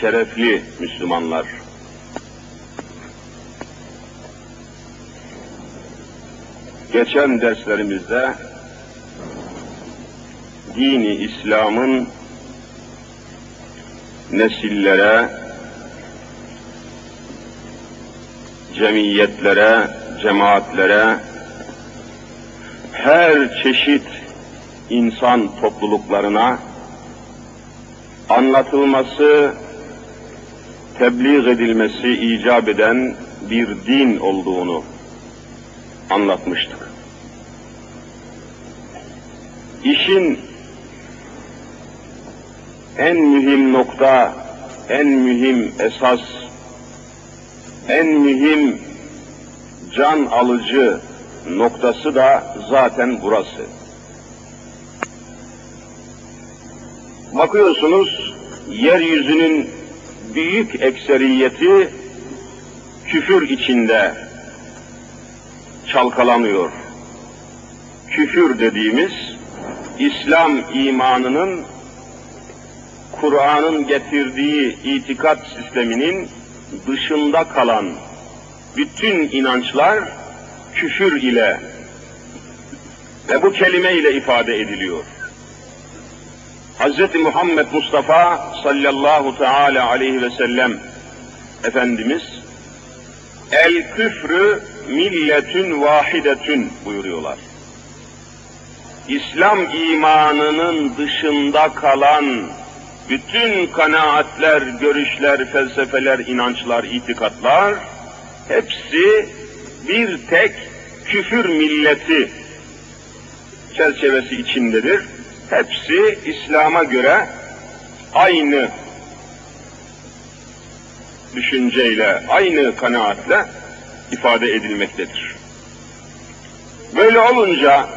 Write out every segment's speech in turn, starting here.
şerefli Müslümanlar, geçen derslerimizde dini İslam'ın nesillere, cemiyetlere, cemaatlere, her çeşit insan topluluklarına anlatılması, tebliğ edilmesi icap eden bir din olduğunu anlatmıştık. İşin en mühim nokta, en mühim esas, en mühim can alıcı noktası da zaten burası. Bakıyorsunuz yeryüzünün büyük ekseriyeti küfür içinde çalkalanıyor. Küfür dediğimiz İslam imanının Kur'an'ın getirdiği itikat sisteminin dışında kalan bütün inançlar küfür ile ve bu kelime ile ifade ediliyor. Hz. Muhammed Mustafa sallallahu teala aleyhi ve sellem Efendimiz el küfrü milletün vahidetün buyuruyorlar. İslam imanının dışında kalan bütün kanaatler, görüşler, felsefeler, inançlar, itikatlar hepsi bir tek küfür milleti çerçevesi içindedir. Hepsi İslam'a göre aynı düşünceyle, aynı kanaatle ifade edilmektedir. Böyle olunca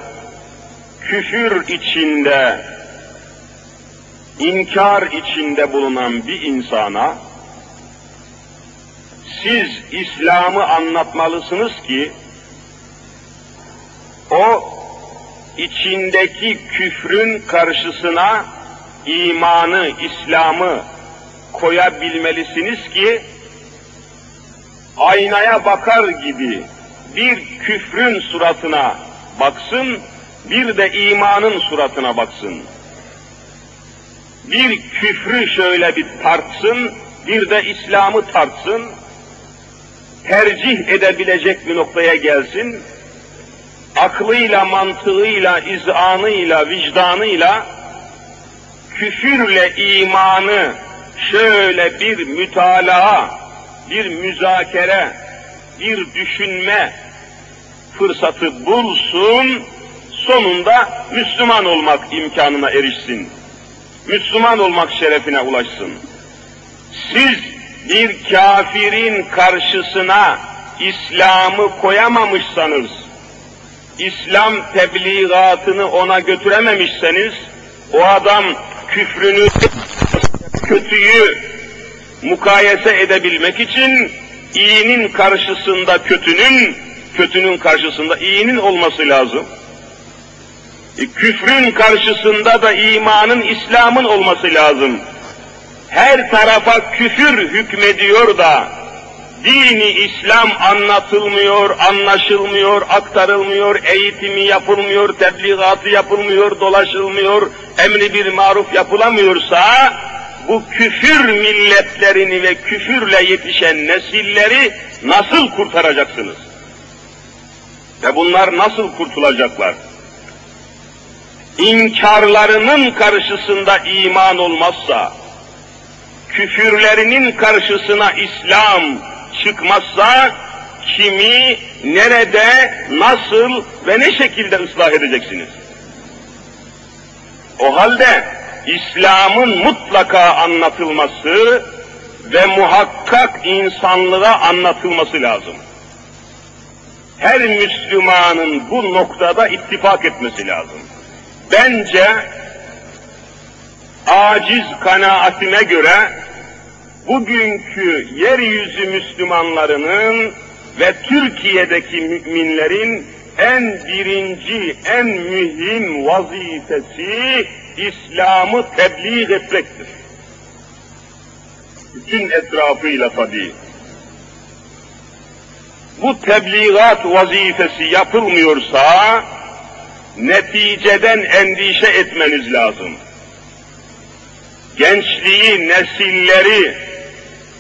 küfür içinde, inkar içinde bulunan bir insana siz İslam'ı anlatmalısınız ki o içindeki küfrün karşısına imanı, İslam'ı koyabilmelisiniz ki aynaya bakar gibi bir küfrün suratına baksın, bir de imanın suratına baksın. Bir küfrü şöyle bir tartsın, bir de İslam'ı tartsın, tercih edebilecek bir noktaya gelsin, aklıyla, mantığıyla, izanıyla, vicdanıyla küfürle imanı şöyle bir mütalaa, bir müzakere, bir düşünme fırsatı bulsun, sonunda Müslüman olmak imkanına erişsin. Müslüman olmak şerefine ulaşsın. Siz bir kafirin karşısına İslam'ı koyamamışsanız, İslam tebliğatını ona götürememişseniz, o adam küfrünü, kötüyü mukayese edebilmek için iyinin karşısında kötünün, kötünün karşısında iyinin olması lazım. E, küfrün karşısında da imanın, İslam'ın olması lazım. Her tarafa küfür hükmediyor da dini İslam anlatılmıyor, anlaşılmıyor, aktarılmıyor, eğitimi yapılmıyor, tebliğatı yapılmıyor, dolaşılmıyor, emri bir maruf yapılamıyorsa bu küfür milletlerini ve küfürle yetişen nesilleri nasıl kurtaracaksınız? Ve bunlar nasıl kurtulacaklar? İnkarlarının karşısında iman olmazsa, küfürlerinin karşısına İslam çıkmazsa, kimi, nerede, nasıl ve ne şekilde ıslah edeceksiniz? O halde İslam'ın mutlaka anlatılması ve muhakkak insanlığa anlatılması lazım. Her Müslümanın bu noktada ittifak etmesi lazım. Bence aciz kanaatime göre bugünkü yeryüzü Müslümanlarının ve Türkiye'deki müminlerin en birinci, en mühim vazifesi İslam'ı tebliğ etmektir. Bütün etrafıyla tabii. Bu tebliğat vazifesi yapılmıyorsa, neticeden endişe etmeniz lazım. Gençliği, nesilleri,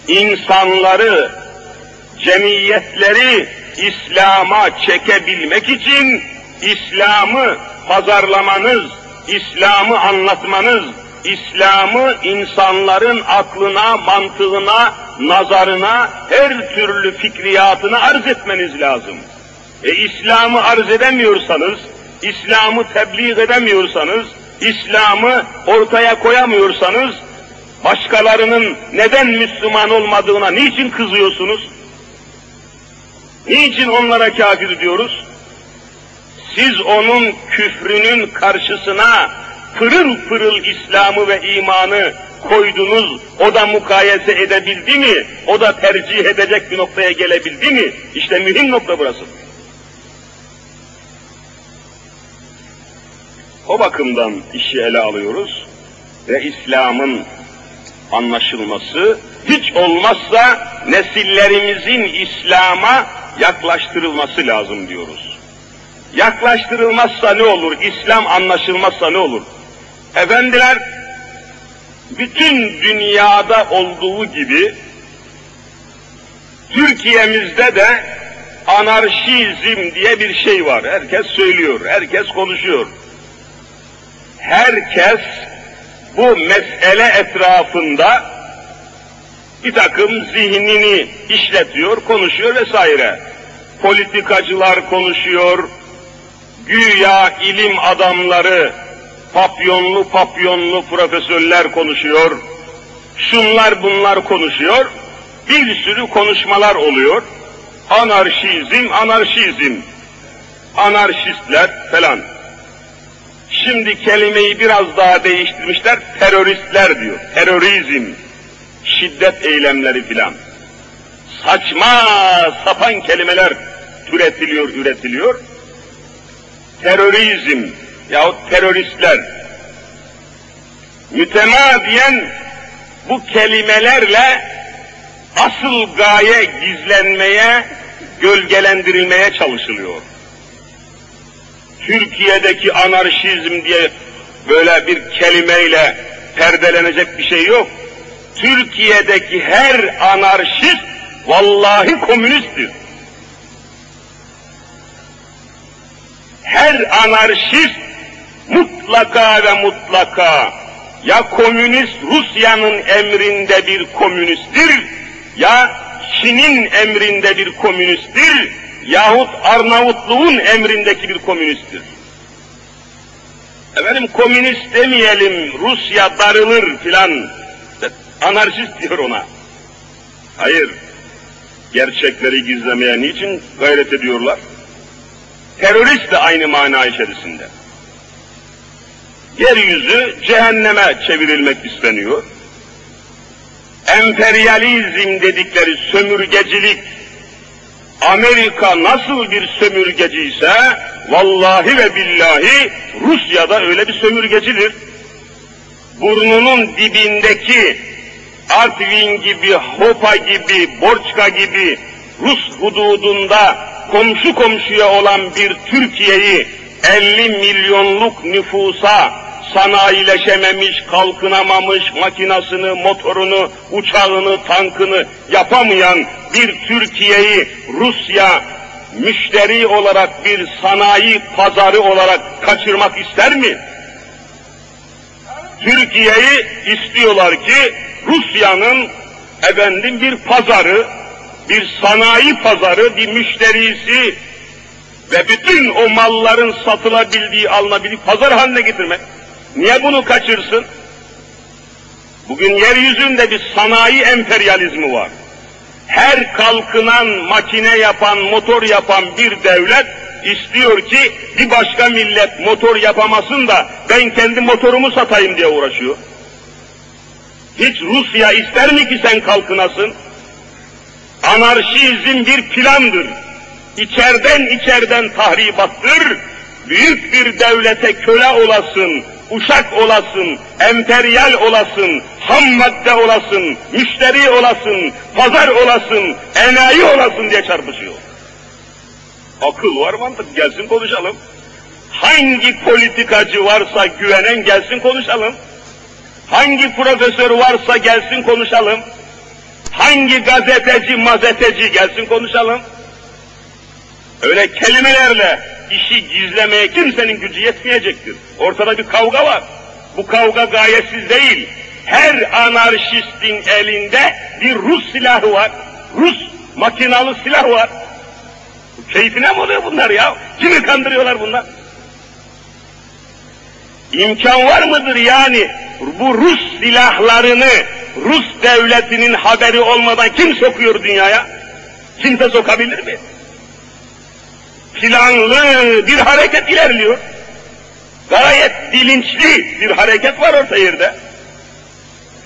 insanları, cemiyetleri İslam'a çekebilmek için İslam'ı pazarlamanız, İslam'ı anlatmanız, İslam'ı insanların aklına, mantığına, nazarına, her türlü fikriyatına arz etmeniz lazım. E İslam'ı arz edemiyorsanız, İslam'ı tebliğ edemiyorsanız, İslam'ı ortaya koyamıyorsanız, başkalarının neden Müslüman olmadığına niçin kızıyorsunuz? Niçin onlara kafir diyoruz? Siz onun küfrünün karşısına pırıl pırıl İslam'ı ve imanı koydunuz, o da mukayese edebildi mi? O da tercih edecek bir noktaya gelebildi mi? İşte mühim nokta burası. O bakımdan işi ele alıyoruz ve İslam'ın anlaşılması, hiç olmazsa nesillerimizin İslam'a yaklaştırılması lazım diyoruz. Yaklaştırılmazsa ne olur? İslam anlaşılmazsa ne olur? Efendiler, bütün dünyada olduğu gibi Türkiye'mizde de anarşizm diye bir şey var. Herkes söylüyor, herkes konuşuyor. Herkes bu mesele etrafında bir takım zihnini işletiyor, konuşuyor vesaire. Politikacılar konuşuyor, güya ilim adamları, papyonlu papyonlu profesörler konuşuyor, şunlar bunlar konuşuyor, bir sürü konuşmalar oluyor. Anarşizm, anarşizm, anarşistler falan. Şimdi kelimeyi biraz daha değiştirmişler, teröristler diyor, terörizm şiddet eylemleri filan. Saçma sapan kelimeler türetiliyor, üretiliyor. Terörizm yahut teröristler mütemadiyen bu kelimelerle asıl gaye gizlenmeye, gölgelendirilmeye çalışılıyor. Türkiye'deki anarşizm diye böyle bir kelimeyle perdelenecek bir şey yok. Türkiye'deki her anarşist vallahi komünisttir. Her anarşist mutlaka ve mutlaka ya komünist Rusya'nın emrinde bir komünisttir ya Çin'in emrinde bir komünisttir yahut Arnavutluğun emrindeki bir komünisttir. Efendim komünist demeyelim, Rusya darılır filan Anarşist diyor ona. Hayır. Gerçekleri gizlemeye niçin gayret ediyorlar? Terörist de aynı mana içerisinde. Yeryüzü cehenneme çevrilmek isteniyor. Emperyalizm dedikleri sömürgecilik, Amerika nasıl bir sömürgeci ise, vallahi ve billahi Rusya da öyle bir sömürgecidir. Burnunun dibindeki Artvin gibi, Hopa gibi, Borçka gibi Rus hududunda komşu komşuya olan bir Türkiye'yi 50 milyonluk nüfusa sanayileşememiş, kalkınamamış, makinasını, motorunu, uçağını, tankını yapamayan bir Türkiye'yi Rusya müşteri olarak bir sanayi pazarı olarak kaçırmak ister mi? Türkiye'yi istiyorlar ki Rusya'nın efendim bir pazarı, bir sanayi pazarı, bir müşterisi ve bütün o malların satılabildiği, alınabildiği pazar haline getirmek. Niye bunu kaçırsın? Bugün yeryüzünde bir sanayi emperyalizmi var. Her kalkınan, makine yapan, motor yapan bir devlet istiyor ki bir başka millet motor yapamasın da ben kendi motorumu satayım diye uğraşıyor. Hiç Rusya ister mi ki sen kalkınasın? Anarşizm bir plandır. İçerden içerden tahribattır. Büyük bir devlete köle olasın, uşak olasın, emperyal olasın, ham madde olasın, müşteri olasın, pazar olasın, enayi olasın diye çarpışıyor. Akıl var mantık gelsin konuşalım. Hangi politikacı varsa güvenen gelsin konuşalım. Hangi profesör varsa gelsin konuşalım. Hangi gazeteci, mazeteci gelsin konuşalım. Öyle kelimelerle işi gizlemeye kimsenin gücü yetmeyecektir. Ortada bir kavga var. Bu kavga gayetsiz değil. Her anarşistin elinde bir Rus silahı var. Rus makinalı silah var. Keyfine mi oluyor bunlar ya? Kimi kandırıyorlar bunlar? İmkan var mıdır yani bu Rus silahlarını Rus devletinin haberi olmadan kim sokuyor dünyaya? Kimse sokabilir mi? Planlı bir hareket ilerliyor. Gayet bilinçli bir hareket var orta yerde.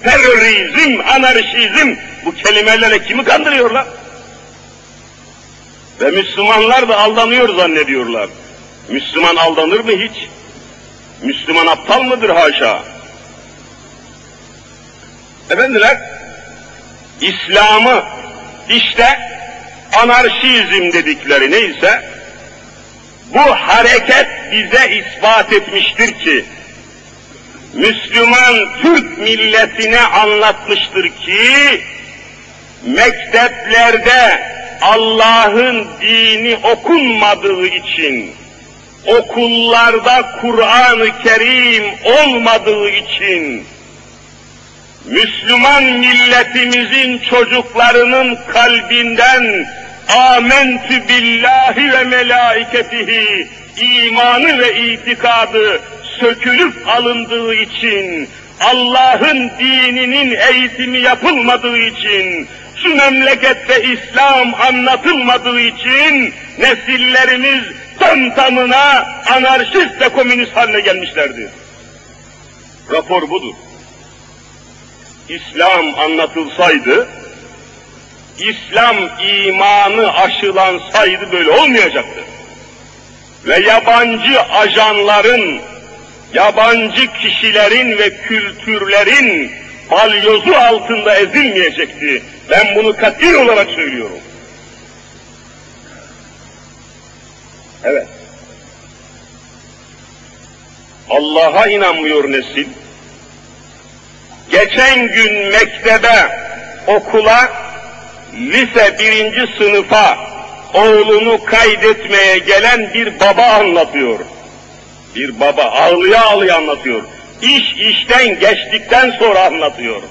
Terörizm, anarşizm bu kelimelerle kimi kandırıyorlar? Ve Müslümanlar da aldanıyor zannediyorlar. Müslüman aldanır mı hiç? Müslüman aptal mıdır haşa? Efendiler, İslam'ı işte anarşizm dedikleri neyse, bu hareket bize ispat etmiştir ki, Müslüman Türk milletine anlatmıştır ki, mekteplerde Allah'ın dini okunmadığı için, okullarda Kur'an-ı Kerim olmadığı için, Müslüman milletimizin çocuklarının kalbinden amentü billahi ve melaiketihi imanı ve itikadı sökülüp alındığı için, Allah'ın dininin eğitimi yapılmadığı için, şu memlekette İslam anlatılmadığı için nesillerimiz tam tamına anarşist ve komünist haline gelmişlerdir. Rapor budur. İslam anlatılsaydı, İslam imanı aşılansaydı böyle olmayacaktı. Ve yabancı ajanların, yabancı kişilerin ve kültürlerin balyozu altında ezilmeyecekti. Ben bunu kat'i olarak söylüyorum. Evet. Allah'a inanmıyor nesil. Geçen gün mektebe, okula, lise birinci sınıfa oğlunu kaydetmeye gelen bir baba anlatıyor. Bir baba ağlıya ağlıya anlatıyor. İş işten geçtikten sonra anlatıyor.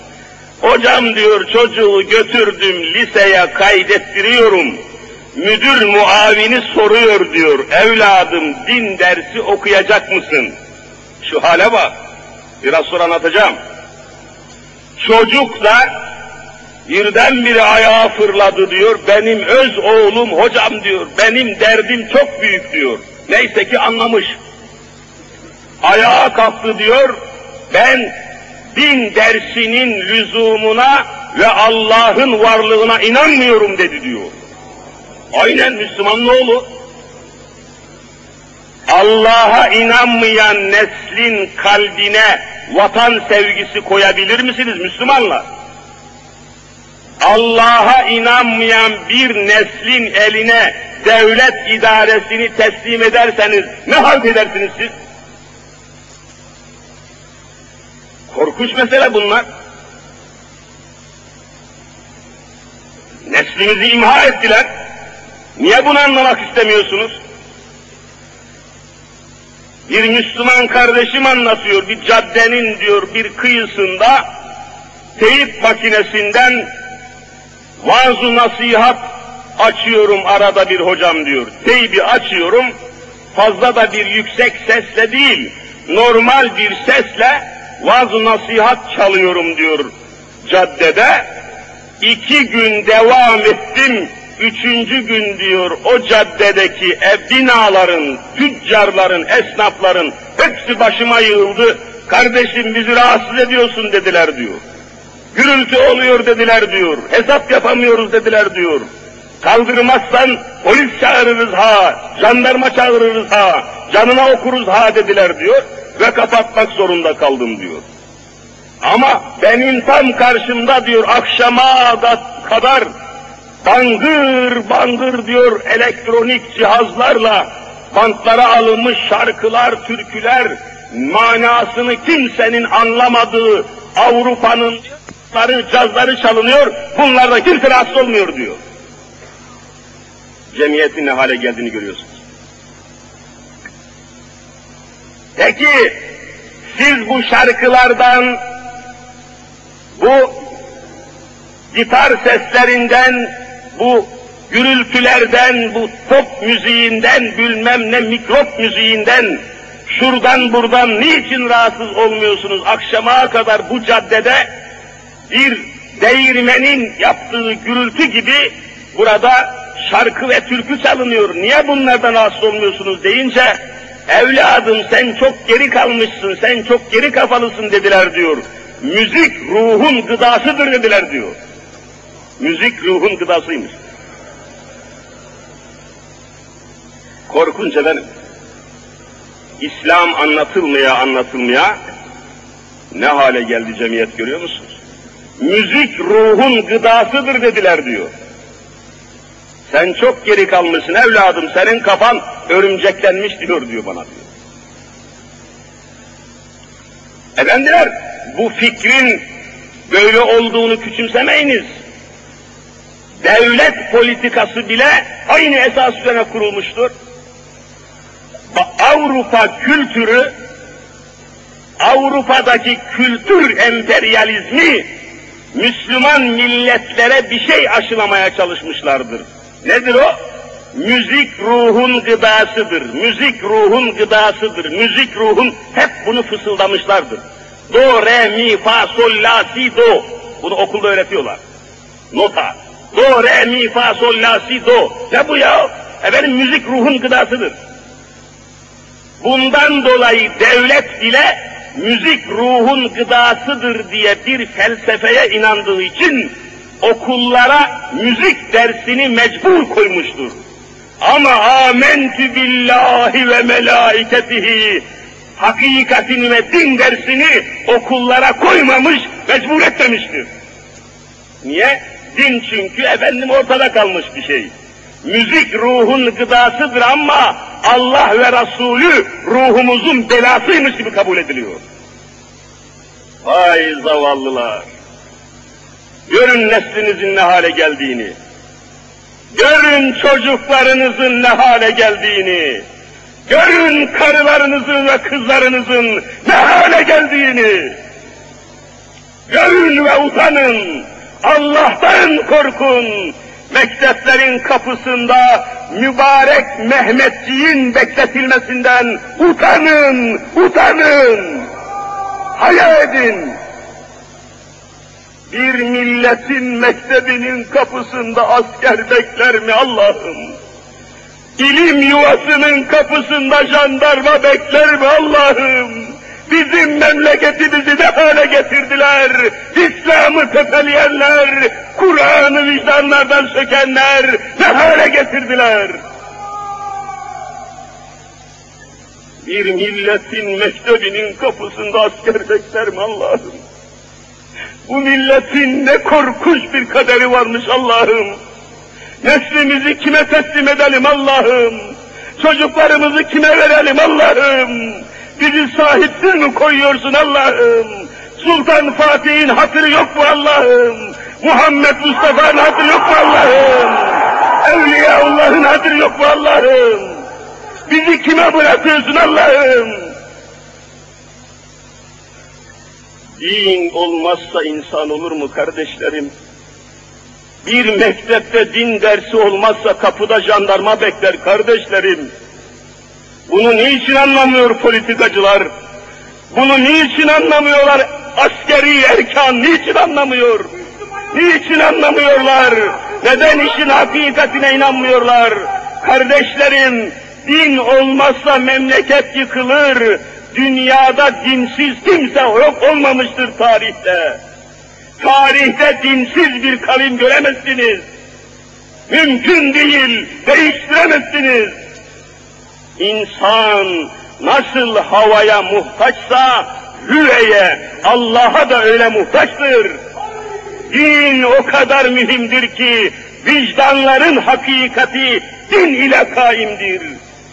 Hocam diyor çocuğu götürdüm liseye kaydettiriyorum. Müdür muavini soruyor diyor. Evladım din dersi okuyacak mısın? Şu hale bak. Biraz sonra anlatacağım. Çocuk da birdenbire ayağa fırladı diyor. Benim öz oğlum hocam diyor. Benim derdim çok büyük diyor. Neyse ki anlamış. Ayağa kalktı diyor. Ben din dersinin lüzumuna ve Allah'ın varlığına inanmıyorum dedi diyor. Aynen Müslüman ne olur? Allah'a inanmayan neslin kalbine vatan sevgisi koyabilir misiniz Müslümanlar? Allah'a inanmayan bir neslin eline devlet idaresini teslim ederseniz ne halt edersiniz siz? Korkunç mesele bunlar. Neslimizi imha ettiler. Niye bunu anlamak istemiyorsunuz? Bir Müslüman kardeşim anlatıyor, bir caddenin diyor bir kıyısında teyip makinesinden vaaz nasihat açıyorum arada bir hocam diyor. Teybi açıyorum, fazla da bir yüksek sesle değil, normal bir sesle vaz nasihat çalıyorum diyor caddede. İki gün devam ettim, üçüncü gün diyor o caddedeki ev binaların, tüccarların, esnafların hepsi başıma yığıldı. Kardeşim bizi rahatsız ediyorsun dediler diyor. Gürültü oluyor dediler diyor. Hesap yapamıyoruz dediler diyor. Kaldırmazsan polis çağırırız ha, jandarma çağırırız ha, canına okuruz ha dediler diyor ve kapatmak zorunda kaldım diyor. Ama benim tam karşımda diyor akşama da kadar bangır bangır diyor elektronik cihazlarla bantlara alınmış şarkılar, türküler, manasını kimsenin anlamadığı Avrupa'nın cazları çalınıyor, bunlarda kimse rahatsız olmuyor diyor. Cemiyetin ne hale geldiğini görüyorsunuz. Peki, siz bu şarkılardan, bu gitar seslerinden, bu gürültülerden, bu top müziğinden, bilmem ne mikrop müziğinden, şuradan buradan niçin rahatsız olmuyorsunuz? Akşama kadar bu caddede bir değirmenin yaptığı gürültü gibi burada şarkı ve türkü çalınıyor. Niye bunlardan rahatsız olmuyorsunuz deyince evladım sen çok geri kalmışsın, sen çok geri kafalısın dediler diyor. Müzik ruhun gıdasıdır dediler diyor. Müzik ruhun gıdasıymış. Korkunç efendim. İslam anlatılmaya anlatılmaya ne hale geldi cemiyet görüyor musunuz? Müzik ruhun gıdasıdır dediler diyor. Sen çok geri kalmışsın evladım, senin kafan örümceklenmiş diyor diyor bana diyor. Efendiler, bu fikrin böyle olduğunu küçümsemeyiniz. Devlet politikası bile aynı esas üzerine kurulmuştur. Avrupa kültürü, Avrupa'daki kültür emperyalizmi Müslüman milletlere bir şey aşılamaya çalışmışlardır. Nedir o? Müzik ruhun gıdasıdır. Müzik ruhun gıdasıdır. Müzik ruhun hep bunu fısıldamışlardır. Do, re, mi, fa, sol, la, si, do. Bunu okulda öğretiyorlar. Nota. Do, re, mi, fa, sol, la, si, do. Ne bu ya? Efendim müzik ruhun gıdasıdır. Bundan dolayı devlet bile müzik ruhun gıdasıdır diye bir felsefeye inandığı için okullara müzik dersini mecbur koymuştur. Ama amentü billahi ve melaiketihi hakikatini ve din dersini okullara koymamış, mecbur etmemiştir. Niye? Din çünkü efendim ortada kalmış bir şey. Müzik ruhun gıdasıdır ama Allah ve Resulü ruhumuzun belasıymış gibi kabul ediliyor. Vay zavallılar! Görün neslinizin ne hale geldiğini. Görün çocuklarınızın ne hale geldiğini. Görün karılarınızın ve kızlarınızın ne hale geldiğini. Görün ve utanın. Allah'tan korkun. Mekteplerin kapısında mübarek Mehmetçiğin bekletilmesinden utanın, utanın. Hayal edin bir milletin mektebinin kapısında asker bekler mi Allah'ım? İlim yuvasının kapısında jandarma bekler mi Allah'ım? Bizim memleketimizi ne hale getirdiler? İslam'ı tepeleyenler, Kur'an'ı vicdanlardan sökenler ne hale getirdiler? Bir milletin mektebinin kapısında asker bekler mi Allah'ım? Bu milletin ne korkunç bir kaderi varmış Allah'ım. Neslimizi kime teslim edelim Allah'ım? Çocuklarımızı kime verelim Allah'ım? Bizi sahipsiz mi koyuyorsun Allah'ım? Sultan Fatih'in hatırı yok mu Allah'ım? Muhammed Mustafa'nın hatırı yok mu Allah'ım? Evliyaullah'ın hatırı yok mu Allah'ım? Bizi kime bırakıyorsun Allah'ım? Din olmazsa insan olur mu kardeşlerim? Bir mektepte din dersi olmazsa kapıda jandarma bekler kardeşlerim. Bunu niçin anlamıyor politikacılar? Bunu niçin anlamıyorlar? Askeri erkan niçin anlamıyor? Niçin anlamıyorlar? Neden işin hakikatine inanmıyorlar? Kardeşlerim, din olmazsa memleket yıkılır. Dünyada dinsiz kimse yok olmamıştır tarihte. Tarihte dinsiz bir kavim göremezsiniz. Mümkün değil, değiştiremezsiniz. İnsan nasıl havaya muhtaçsa, hüveye, Allah'a da öyle muhtaçtır. Din o kadar mühimdir ki, vicdanların hakikati din ile kaimdir.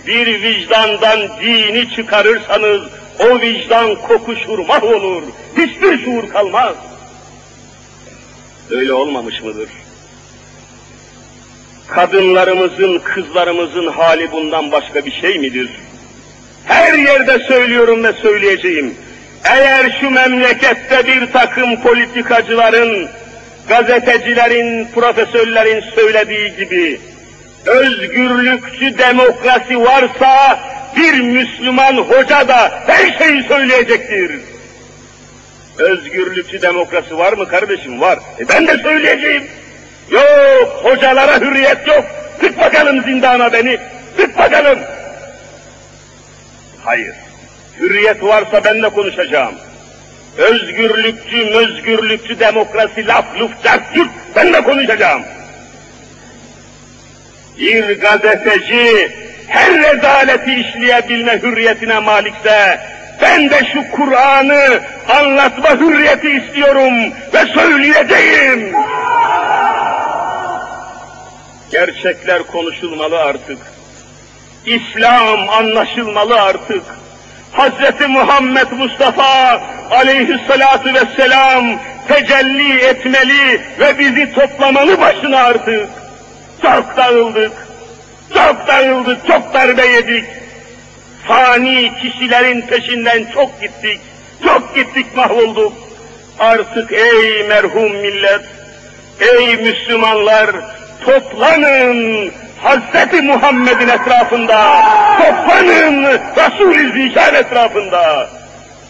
Bir vicdandan dini çıkarırsanız, o vicdan kokuşur, mahvolur. Hiçbir şuur kalmaz. Öyle olmamış mıdır? Kadınlarımızın, kızlarımızın hali bundan başka bir şey midir? Her yerde söylüyorum ve söyleyeceğim. Eğer şu memlekette bir takım politikacıların, gazetecilerin, profesörlerin söylediği gibi özgürlükçü demokrasi varsa bir Müslüman hoca da her şeyi söyleyecektir. Özgürlükçü demokrasi var mı kardeşim? Var. E ben de söyleyeceğim. Yok, hocalara hürriyet yok. Tık bakalım zindana beni. Tık bakalım. Hayır. Hürriyet varsa ben de konuşacağım. Özgürlükçü, özgürlükçü demokrasi, laf, luf, cart, cürt, ben de konuşacağım. Bir gazeteci her rezaleti işleyebilme hürriyetine malikse, ben de şu Kur'an'ı anlatma hürriyeti istiyorum ve söyleyeceğim. Gerçekler konuşulmalı artık. İslam anlaşılmalı artık. Hz. Muhammed Mustafa aleyhissalatu vesselam tecelli etmeli ve bizi toplamalı başına artık. Çok dağıldık, çok dağıldık, çok darbe yedik. Fani kişilerin peşinden çok gittik, çok gittik mahvolduk. Artık ey merhum millet, ey Müslümanlar, toplanın, Hazreti Muhammed'in etrafında, toplanın Resul-i Zişan etrafında.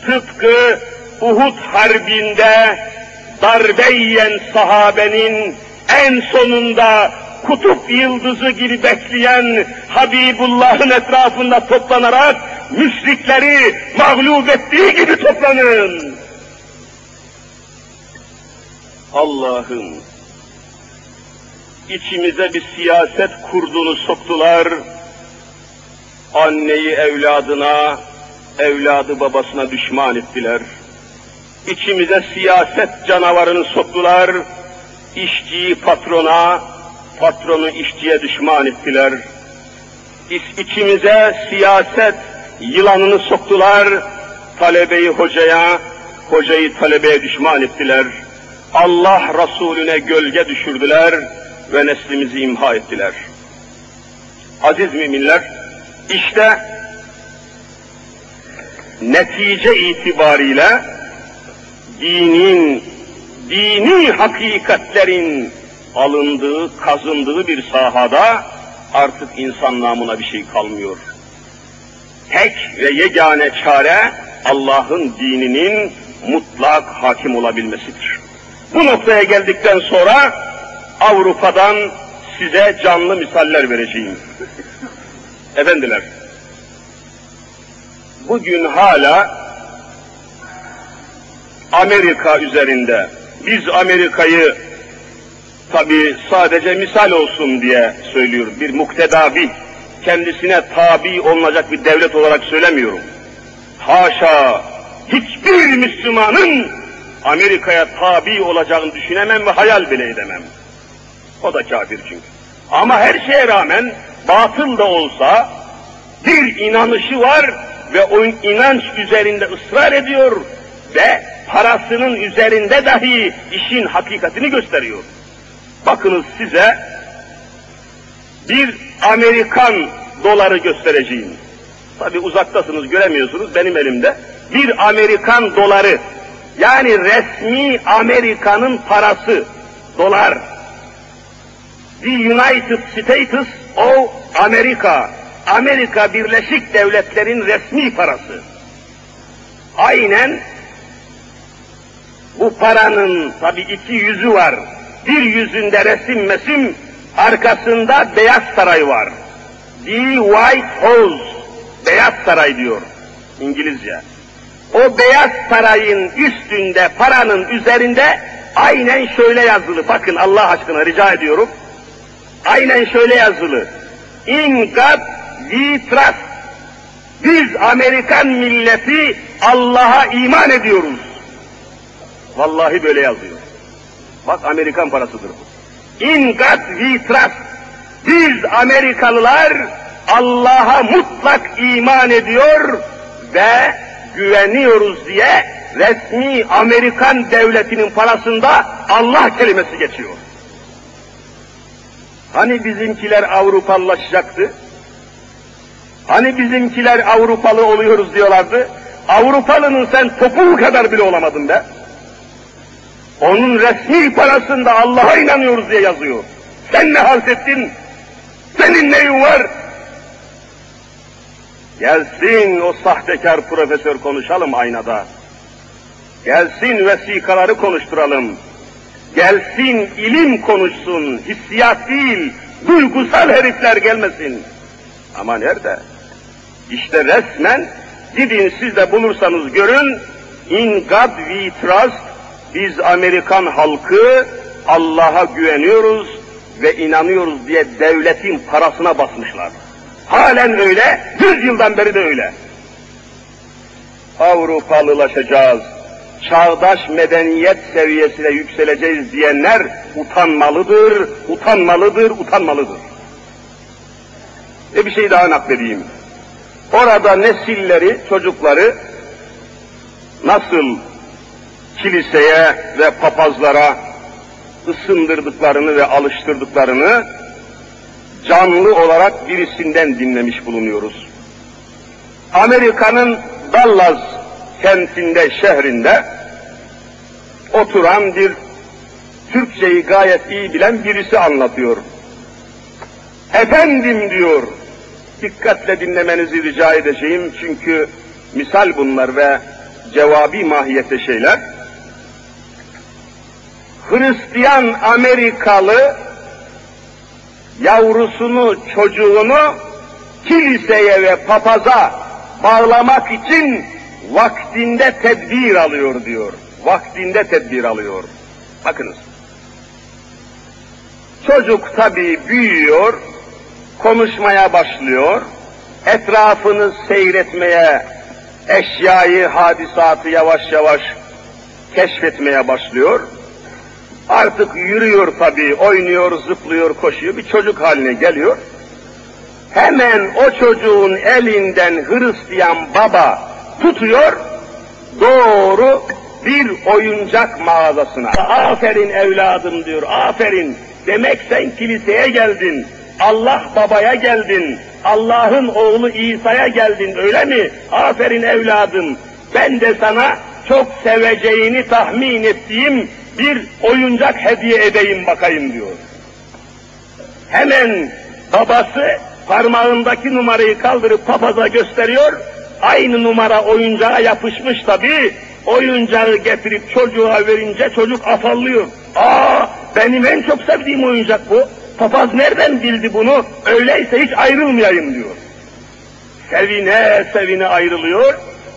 Tıpkı Uhud Harbi'nde darbe yiyen sahabenin en sonunda kutup yıldızı gibi bekleyen Habibullah'ın etrafında toplanarak müşrikleri mağlup ettiği gibi toplanın. Allah'ım içimize bir siyaset kurduğunu soktular. Anneyi evladına, evladı babasına düşman ettiler. İçimize siyaset canavarını soktular. İşçiyi patrona, patronu işçiye düşman ettiler. İçimize siyaset yılanını soktular. Talebeyi hocaya, hocayı talebeye düşman ettiler. Allah Resulüne gölge düşürdüler ve neslimizi imha ettiler. Aziz müminler, işte netice itibariyle dinin, dini hakikatlerin alındığı, kazındığı bir sahada artık insan namına bir şey kalmıyor. Tek ve yegane çare Allah'ın dininin mutlak hakim olabilmesidir. Bu noktaya geldikten sonra Avrupa'dan size canlı misaller vereceğim. Efendiler, bugün hala Amerika üzerinde, biz Amerika'yı tabi sadece misal olsun diye söylüyorum, bir muktedabi, kendisine tabi olunacak bir devlet olarak söylemiyorum. Haşa, hiçbir Müslümanın Amerika'ya tabi olacağını düşünemem ve hayal bile edemem. O da kafir çünkü. Ama her şeye rağmen batıl da olsa bir inanışı var ve o inanç üzerinde ısrar ediyor ve parasının üzerinde dahi işin hakikatini gösteriyor. Bakınız size bir Amerikan doları göstereceğim. Tabi uzaktasınız göremiyorsunuz benim elimde. Bir Amerikan doları yani resmi Amerika'nın parası dolar The United States of America, Amerika Birleşik Devletleri'nin resmi parası. aynen bu paranın tabi iki yüzü var. Bir yüzünde resim mesim, arkasında Beyaz Saray var. The White House, Beyaz Saray diyor İngilizce. O Beyaz Saray'ın üstünde, paranın üzerinde aynen şöyle yazılı. Bakın Allah aşkına rica ediyorum. Aynen şöyle yazılı. In God we trust. Biz Amerikan milleti Allah'a iman ediyoruz. Vallahi böyle yazıyor. Bak Amerikan parasıdır bu. In God we trust. Biz Amerikalılar Allah'a mutlak iman ediyor ve güveniyoruz diye resmi Amerikan devletinin parasında Allah kelimesi geçiyor. Hani bizimkiler Avrupalılaşacaktı? Hani bizimkiler Avrupalı oluyoruz diyorlardı? Avrupalının sen topuğu kadar bile olamadın be. Onun resmi parasında Allah'a inanıyoruz diye yazıyor. Sen ne halt ettin? Senin neyin var? Gelsin o sahtekar profesör konuşalım aynada. Gelsin vesikaları konuşturalım. Gelsin ilim konuşsun, hissiyat değil, duygusal herifler gelmesin. Ama nerede? İşte resmen gidin siz de bulursanız görün, in God we trust, biz Amerikan halkı Allah'a güveniyoruz ve inanıyoruz diye devletin parasına basmışlar. Halen öyle, yüz yıldan beri de öyle. Avrupalılaşacağız, çağdaş medeniyet seviyesine yükseleceğiz diyenler utanmalıdır, utanmalıdır, utanmalıdır. Ve bir şey daha nakledeyim. Orada nesilleri, çocukları nasıl kiliseye ve papazlara ısındırdıklarını ve alıştırdıklarını canlı olarak birisinden dinlemiş bulunuyoruz. Amerika'nın Dallas kentinde, şehrinde oturan bir Türkçeyi gayet iyi bilen birisi anlatıyor. Efendim diyor, dikkatle dinlemenizi rica edeceğim çünkü misal bunlar ve cevabi mahiyette şeyler. Hristiyan Amerikalı yavrusunu, çocuğunu kiliseye ve papaza bağlamak için vaktinde tedbir alıyor diyor. Vaktinde tedbir alıyor. Bakınız. Çocuk tabii büyüyor, konuşmaya başlıyor, etrafını seyretmeye, eşyayı, hadisatı yavaş yavaş keşfetmeye başlıyor. Artık yürüyor tabii, oynuyor, zıplıyor, koşuyor, bir çocuk haline geliyor. Hemen o çocuğun elinden Hristiyan baba tutuyor, doğru bir oyuncak mağazasına. Aferin evladım diyor, aferin. Demek sen kiliseye geldin, Allah babaya geldin, Allah'ın oğlu İsa'ya geldin öyle mi? Aferin evladım. Ben de sana çok seveceğini tahmin ettiğim bir oyuncak hediye edeyim bakayım diyor. Hemen babası parmağındaki numarayı kaldırıp papaza gösteriyor. Aynı numara oyuncağa yapışmış tabi. Oyuncağı getirip çocuğa verince çocuk afallıyor. Aa benim en çok sevdiğim oyuncak bu. Papaz nereden bildi bunu? Öyleyse hiç ayrılmayayım diyor. Sevine sevine ayrılıyor.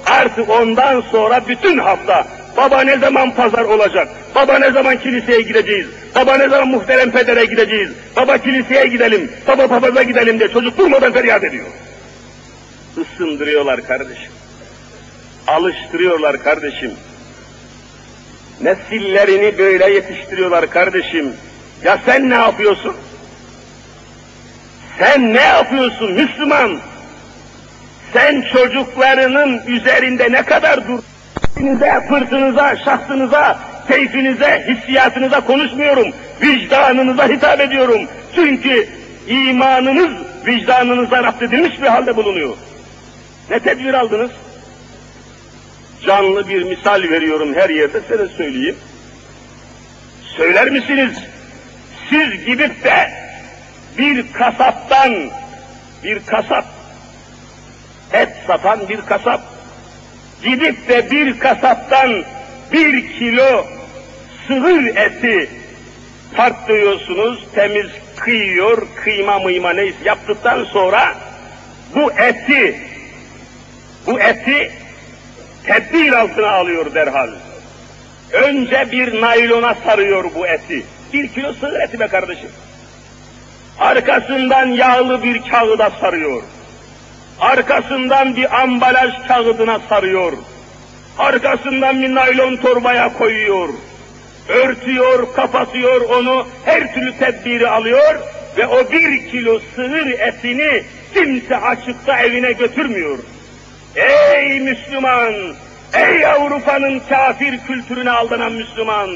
Artık ondan sonra bütün hafta baba ne zaman pazar olacak? Baba ne zaman kiliseye gideceğiz? Baba ne zaman muhterem pedere gideceğiz? Baba kiliseye gidelim, baba papaza gidelim diye çocuk durmadan feryat ediyor. Isındırıyorlar kardeşim. Alıştırıyorlar kardeşim. Nesillerini böyle yetiştiriyorlar kardeşim. Ya sen ne yapıyorsun? Sen ne yapıyorsun Müslüman? Sen çocuklarının üzerinde ne kadar dur? Size, fırsınıza, şahsınıza, keyfinize, hissiyatınıza konuşmuyorum. Vicdanınıza hitap ediyorum. Çünkü imanınız vicdanınıza rapt edilmiş bir halde bulunuyor. Ne tedbir aldınız? Canlı bir misal veriyorum her yerde size söyleyeyim. Söyler misiniz? Siz gidip de bir kasaptan, bir kasap, et satan bir kasap, gidip de bir kasaptan bir kilo sığır eti tarttırıyorsunuz, temiz kıyıyor, kıyma mıyma neyse yaptıktan sonra bu eti, bu eti tedbir altına alıyor derhal. Önce bir naylona sarıyor bu eti. Bir kilo sığır eti be kardeşim. Arkasından yağlı bir kağıda sarıyor. Arkasından bir ambalaj kağıdına sarıyor. Arkasından bir naylon torbaya koyuyor. Örtüyor, kapatıyor onu, her türlü tedbiri alıyor ve o bir kilo sığır etini kimse açıkta evine götürmüyor. Ey Müslüman! Ey Avrupa'nın kafir kültürüne aldanan Müslüman!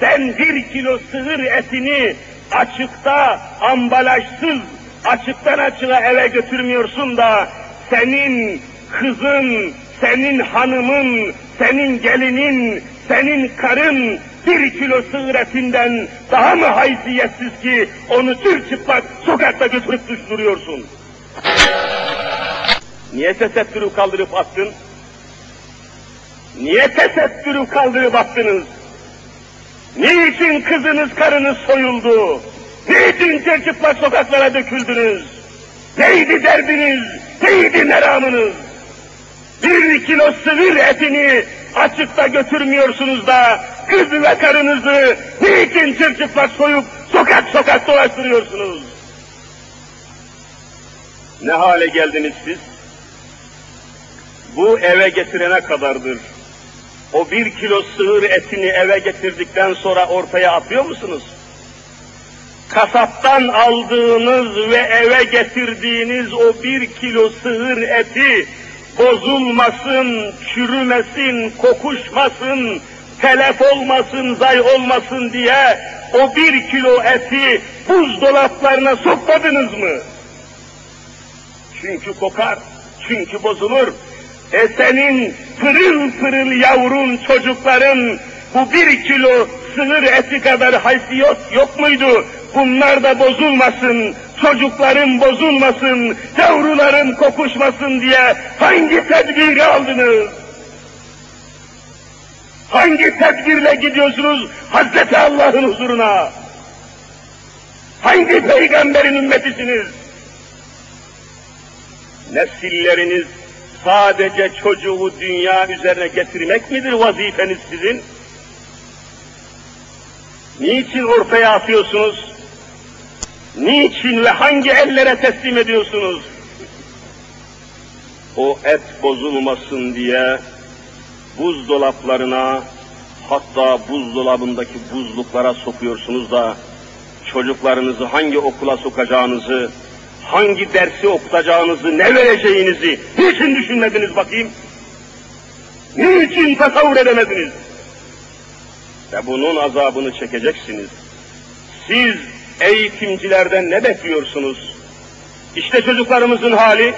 Sen bir kilo sığır etini açıkta, ambalajsız, açıktan açığa eve götürmüyorsun da senin kızın, senin hanımın, senin gelinin, senin karın bir kilo sığır etinden daha mı haysiyetsiz ki onu tür çıplak sokakta götürüp düşürüyorsun? Niye tesettürü kaldırıp attın? Niye tesettürü kaldırıp attınız? Niçin kızınız karınız soyuldu? Niçin çıplak sokaklara döküldünüz? Neydi derdiniz? Neydi meramınız? Bir kilo sığır etini açıkta götürmüyorsunuz da kız ve karınızı niçin çırçıplak soyup sokak sokak dolaştırıyorsunuz? Ne hale geldiniz siz? Bu eve getirene kadardır. O bir kilo sığır etini eve getirdikten sonra ortaya atıyor musunuz? Kasaptan aldığınız ve eve getirdiğiniz o bir kilo sığır eti bozulmasın, çürümesin, kokuşmasın, telef olmasın, zay olmasın diye o bir kilo eti buzdolaplarına sokmadınız mı? Çünkü kokar, çünkü bozulur. E senin pırıl pırıl yavrun çocukların bu bir kilo sığır eti kadar haysiyet yok muydu? Bunlar da bozulmasın, çocukların bozulmasın, yavruların kokuşmasın diye hangi tedbiri aldınız? Hangi tedbirle gidiyorsunuz Hazreti Allah'ın huzuruna? Hangi peygamberin ümmetisiniz? Nesilleriniz sadece çocuğu dünya üzerine getirmek midir vazifeniz sizin? Niçin ortaya atıyorsunuz? Niçin ve hangi ellere teslim ediyorsunuz? O et bozulmasın diye buzdolaplarına hatta buzdolabındaki buzluklara sokuyorsunuz da çocuklarınızı hangi okula sokacağınızı, hangi dersi okutacağınızı, ne vereceğinizi niçin düşünmediniz bakayım? Niçin tasavvur edemediniz? Ve bunun azabını çekeceksiniz. Siz eğitimcilerden ne bekliyorsunuz? İşte çocuklarımızın hali,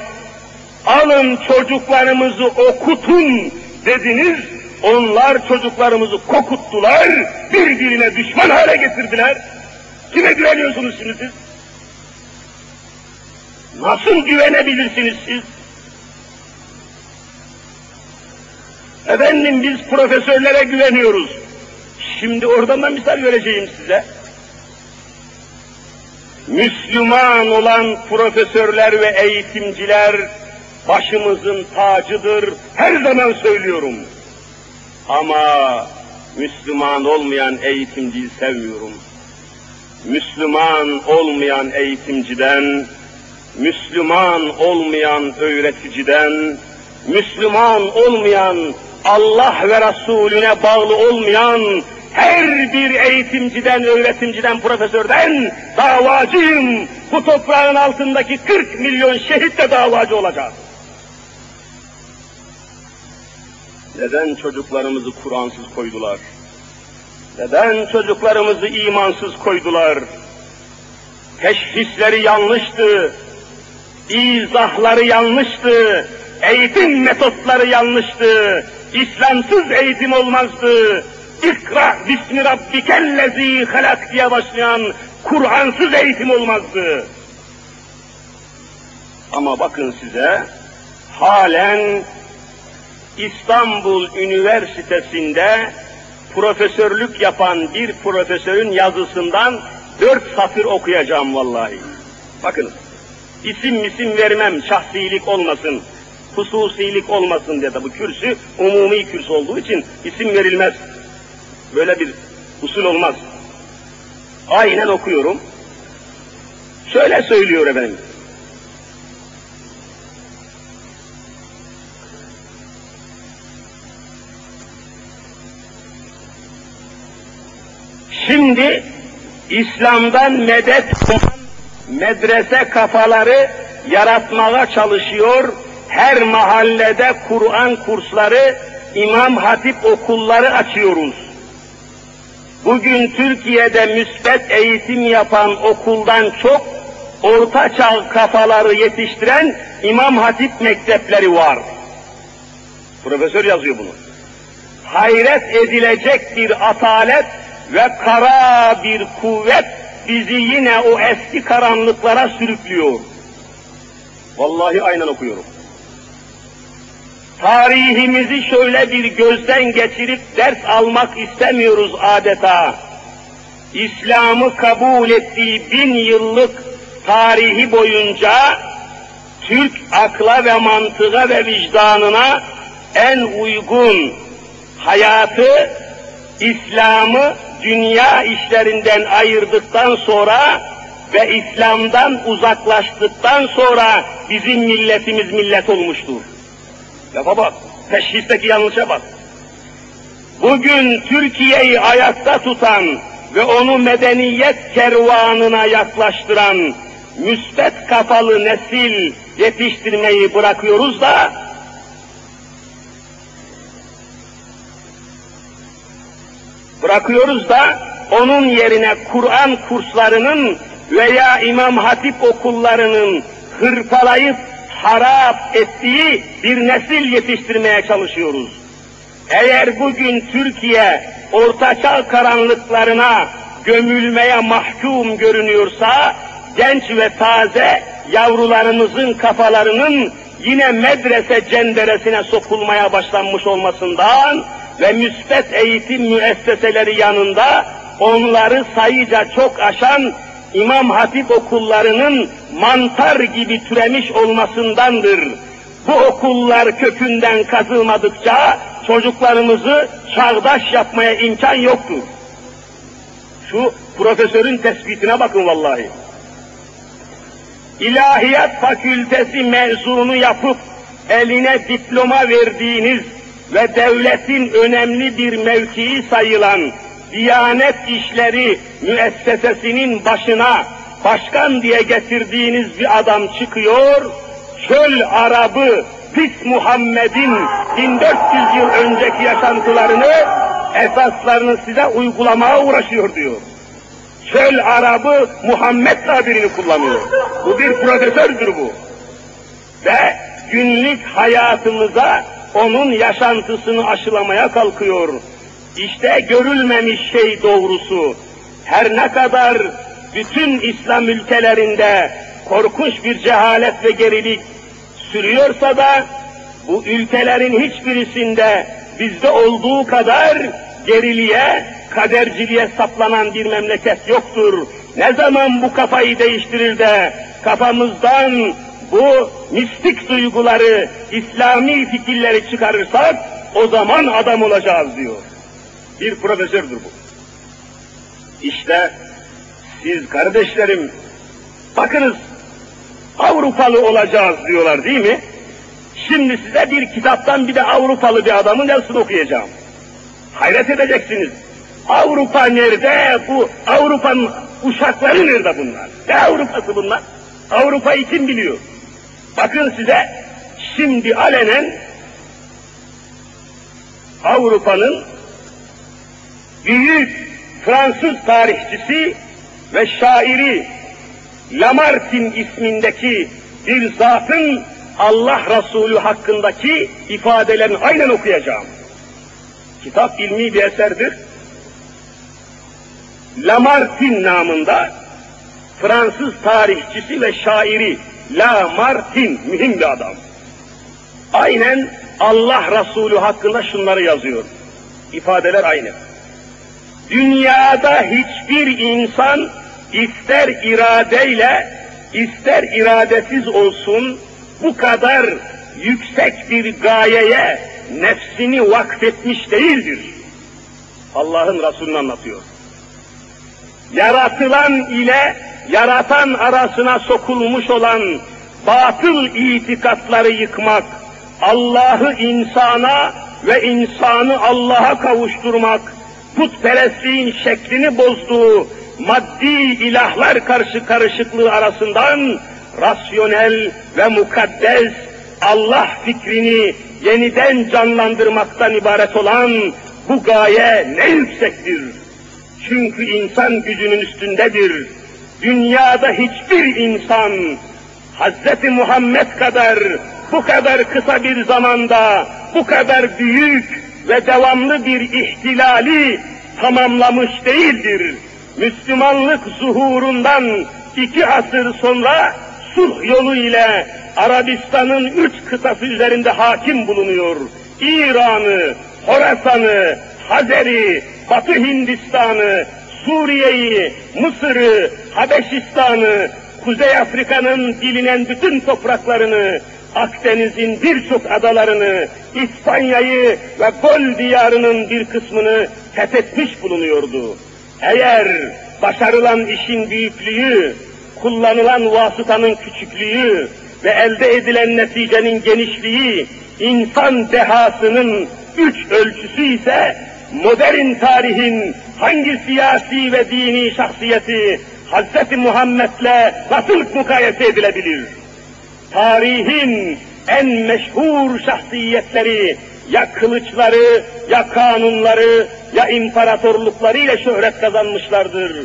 alın çocuklarımızı okutun dediniz, onlar çocuklarımızı kokuttular, birbirine düşman hale getirdiler. Kime güveniyorsunuz şimdi siz? Nasıl güvenebilirsiniz siz? Efendim biz profesörlere güveniyoruz. Şimdi oradan da misal vereceğim size. Müslüman olan profesörler ve eğitimciler başımızın tacıdır. Her zaman söylüyorum. Ama Müslüman olmayan eğitimciyi sevmiyorum. Müslüman olmayan eğitimciden, Müslüman olmayan öğreticiden, Müslüman olmayan Allah ve Resulüne bağlı olmayan her bir eğitimciden, öğretimciden, profesörden davacıyım. Bu toprağın altındaki 40 milyon şehit de davacı olacak. Neden çocuklarımızı Kur'ansız koydular? Neden çocuklarımızı imansız koydular? Teşhisleri yanlıştı, izahları yanlıştı, eğitim metotları yanlıştı, İslamsız eğitim olmazdı, İkra bismi rabbikellezi halak diye başlayan Kur'ansız eğitim olmazdı. Ama bakın size halen İstanbul Üniversitesi'nde profesörlük yapan bir profesörün yazısından dört satır okuyacağım vallahi. Bakınız, isim misim vermem, şahsilik olmasın, hususilik olmasın diye de bu kürsü umumi kürsü olduğu için isim verilmez. Böyle bir usul olmaz. Aynen okuyorum. Şöyle söylüyor efendim. Şimdi İslam'dan medet medrese kafaları yaratmaya çalışıyor. Her mahallede Kur'an kursları, İmam Hatip okulları açıyoruz. Bugün Türkiye'de müsbet eğitim yapan okuldan çok orta çağ kafaları yetiştiren İmam Hatip mektepleri var. Profesör yazıyor bunu. Hayret edilecek bir atalet ve kara bir kuvvet bizi yine o eski karanlıklara sürüklüyor. Vallahi aynen okuyorum. Tarihimizi şöyle bir gözden geçirip ders almak istemiyoruz adeta. İslam'ı kabul ettiği bin yıllık tarihi boyunca Türk akla ve mantığa ve vicdanına en uygun hayatı, İslam'ı dünya işlerinden ayırdıktan sonra ve İslam'dan uzaklaştıktan sonra bizim milletimiz millet olmuştur. Ya baba, teşhisteki yanlışa bak. Bugün Türkiye'yi ayakta tutan ve onu medeniyet kervanına yaklaştıran müsbet kafalı nesil yetiştirmeyi bırakıyoruz da bırakıyoruz da onun yerine Kur'an kurslarının veya İmam Hatip okullarının hırpalayıp harap ettiği bir nesil yetiştirmeye çalışıyoruz. Eğer bugün Türkiye ortaçağ karanlıklarına gömülmeye mahkum görünüyorsa, genç ve taze yavrularımızın kafalarının yine medrese cenderesine sokulmaya başlanmış olmasından ve müsbet eğitim müesseseleri yanında onları sayıca çok aşan İmam Hatip okullarının mantar gibi türemiş olmasındandır. Bu okullar kökünden kazılmadıkça çocuklarımızı çağdaş yapmaya imkan yoktur. Şu profesörün tespitine bakın vallahi. İlahiyat fakültesi mezunu yapıp eline diploma verdiğiniz ve devletin önemli bir mevkii sayılan Diyanet İşleri müessesesinin başına başkan diye getirdiğiniz bir adam çıkıyor, çöl Arabı pis Muhammed'in 1400 yıl önceki yaşantılarını, esaslarını size uygulamaya uğraşıyor diyor. Çöl Arabı Muhammed tabirini kullanıyor. Bu bir profesördür bu. Ve günlük hayatımıza onun yaşantısını aşılamaya kalkıyor. İşte görülmemiş şey doğrusu. Her ne kadar bütün İslam ülkelerinde korkunç bir cehalet ve gerilik sürüyorsa da bu ülkelerin hiçbirisinde bizde olduğu kadar geriliğe, kaderciliğe saplanan bir memleket yoktur. Ne zaman bu kafayı değiştirir de kafamızdan bu mistik duyguları, İslami fikirleri çıkarırsak o zaman adam olacağız diyor. Bir profesördür bu. İşte siz kardeşlerim bakınız Avrupalı olacağız diyorlar değil mi? Şimdi size bir kitaptan bir de Avrupalı bir adamın yazısını okuyacağım. Hayret edeceksiniz. Avrupa nerede? Bu Avrupa'nın uşakları nerede bunlar? Ne Avrupa'sı bunlar? Avrupa'yı kim biliyor? Bakın size şimdi alenen Avrupa'nın büyük Fransız tarihçisi ve şairi Lamartine ismindeki bir zatın Allah Resulü hakkındaki ifadelerini aynen okuyacağım. Kitap ilmi bir eserdir. Lamartine namında Fransız tarihçisi ve şairi Lamartine mühim bir adam. Aynen Allah Resulü hakkında şunları yazıyor. İfadeler aynı. Dünyada hiçbir insan ister iradeyle, ister iradesiz olsun, bu kadar yüksek bir gayeye nefsini vakfetmiş değildir. Allah'ın Resulü'nü anlatıyor. Yaratılan ile yaratan arasına sokulmuş olan batıl itikatları yıkmak, Allah'ı insana ve insanı Allah'a kavuşturmak, putperestliğin şeklini bozduğu maddi ilahlar karşı karışıklığı arasından rasyonel ve mukaddes Allah fikrini yeniden canlandırmaktan ibaret olan bu gaye ne yüksektir. Çünkü insan gücünün üstündedir. Dünyada hiçbir insan Hz. Muhammed kadar bu kadar kısa bir zamanda bu kadar büyük ve devamlı bir ihtilali tamamlamış değildir. Müslümanlık zuhurundan iki asır sonra sulh yolu ile Arabistan'ın üç kıtası üzerinde hakim bulunuyor. İran'ı, Horasan'ı, Hazer'i, Batı Hindistan'ı, Suriye'yi, Mısır'ı, Habeşistan'ı, Kuzey Afrika'nın bilinen bütün topraklarını, Akdeniz'in birçok adalarını, İspanya'yı ve Gol diyarının bir kısmını fethetmiş bulunuyordu. Eğer başarılan işin büyüklüğü, kullanılan vasıtanın küçüklüğü ve elde edilen neticenin genişliği, insan dehasının üç ölçüsü ise modern tarihin hangi siyasi ve dini şahsiyeti Hz. Muhammed'le nasıl mukayese edilebilir? Tarihin en meşhur şahsiyetleri ya kılıçları, ya kanunları, ya imparatorluklarıyla şöhret kazanmışlardır.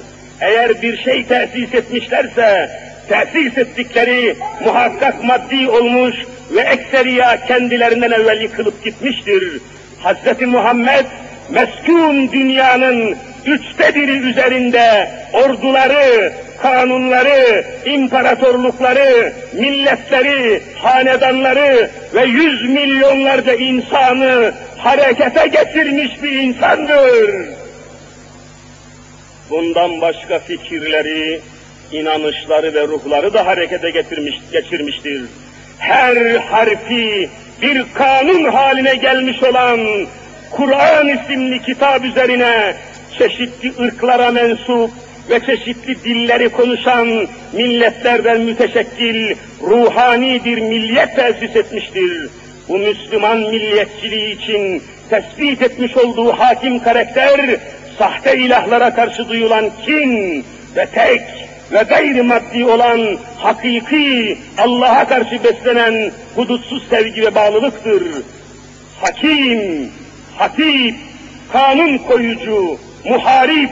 Eğer bir şey tesis etmişlerse, tesis ettikleri muhakkak maddi olmuş ve ekseriya kendilerinden evvel yıkılıp gitmiştir. Hz. Muhammed, meskun dünyanın üçte biri üzerinde orduları, kanunları, imparatorlukları, milletleri, hanedanları ve yüz milyonlarca insanı harekete getirmiş bir insandır. Bundan başka fikirleri, inanışları ve ruhları da harekete getirmiş, geçirmiştir. Her harfi bir kanun haline gelmiş olan Kur'an isimli kitap üzerine çeşitli ırklara mensup ve çeşitli dilleri konuşan milletlerden müteşekkil ruhani bir milliyet tesis etmiştir. Bu Müslüman milliyetçiliği için tespit etmiş olduğu hakim karakter, sahte ilahlara karşı duyulan kin ve tek ve gayri maddi olan hakiki Allah'a karşı beslenen hudutsuz sevgi ve bağlılıktır. Hakim, hatip, kanun koyucu, muharip,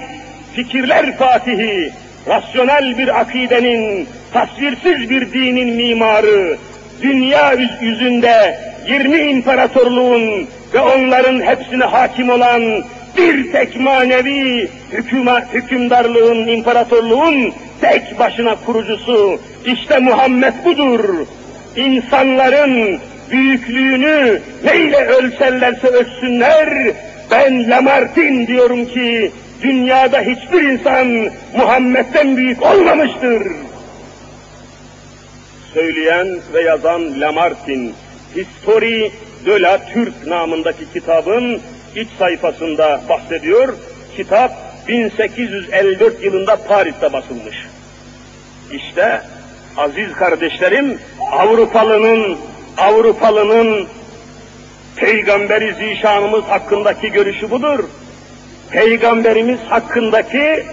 fikirler fatihi, rasyonel bir akidenin, tasvirsiz bir dinin mimarı, dünya yüzünde 20 imparatorluğun ve onların hepsine hakim olan bir tek manevi hükümet, hükümdarlığın, imparatorluğun tek başına kurucusu, işte Muhammed budur. İnsanların büyüklüğünü neyle ölçerlerse ölçsünler, ben Lamartin diyorum ki, dünyada hiçbir insan Muhammed'den büyük olmamıştır. Söyleyen ve yazan Lamartin, History de la Türk namındaki kitabın iç sayfasında bahsediyor. Kitap 1854 yılında Paris'te basılmış. İşte aziz kardeşlerim Avrupalının Avrupalının Peygamberi Zişanımız hakkındaki görüşü budur. Peygamberimiz hakkındaki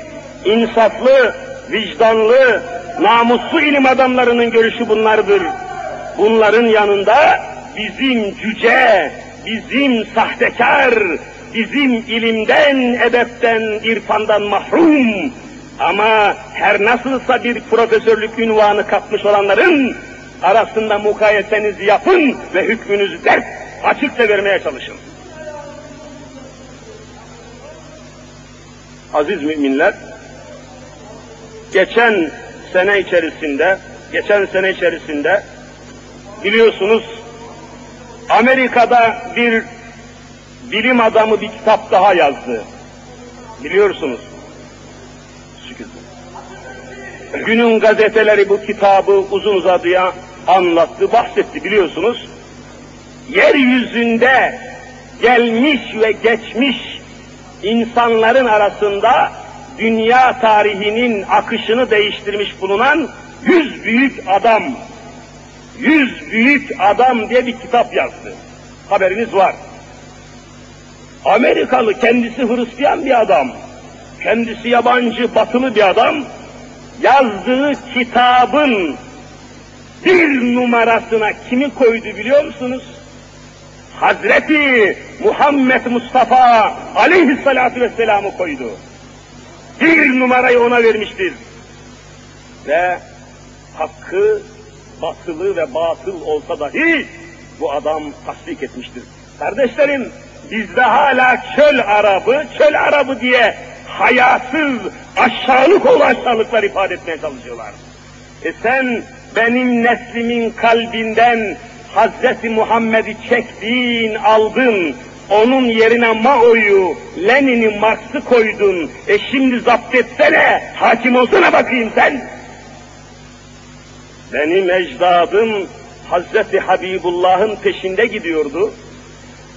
insaflı, vicdanlı, namuslu ilim adamlarının görüşü bunlardır. Bunların yanında bizim cüce, bizim sahtekar, bizim ilimden, edepten, irfandan mahrum ama her nasılsa bir profesörlük ünvanı kapmış olanların arasında mukayesenizi yapın ve hükmünüzü dert açıkça vermeye çalışın. Aziz müminler, geçen sene içerisinde, geçen sene içerisinde biliyorsunuz Amerika'da bir bilim adamı bir kitap daha yazdı. Biliyorsunuz. Günün gazeteleri bu kitabı uzun uzadıya anlattı, bahsetti biliyorsunuz. Yeryüzünde gelmiş ve geçmiş insanların arasında dünya tarihinin akışını değiştirmiş bulunan yüz büyük adam, yüz büyük adam diye bir kitap yazdı. Haberiniz var. Amerikalı, kendisi Hristiyan bir adam, kendisi yabancı, batılı bir adam, yazdığı kitabın bir numarasına kimi koydu biliyor musunuz? Hazreti Muhammed Mustafa aleyhissalatu vesselam'ı koydu. Bir numarayı ona vermiştir. Ve hakkı, batılı ve batıl olsa dahi bu adam tasdik etmiştir. Kardeşlerim, bizde hala çöl Arabı, çöl Arabı diye hayasız, aşağılık olan aşağılıklar ifade etmeye çalışıyorlar. E sen benim neslimin kalbinden Hazreti Muhammed'i çektin, aldın, onun yerine Mao'yu, Lenin'i, Marx'ı koydun. E şimdi zapt etsene, hakim olsana bakayım sen. Benim ecdadım Hazreti Habibullah'ın peşinde gidiyordu.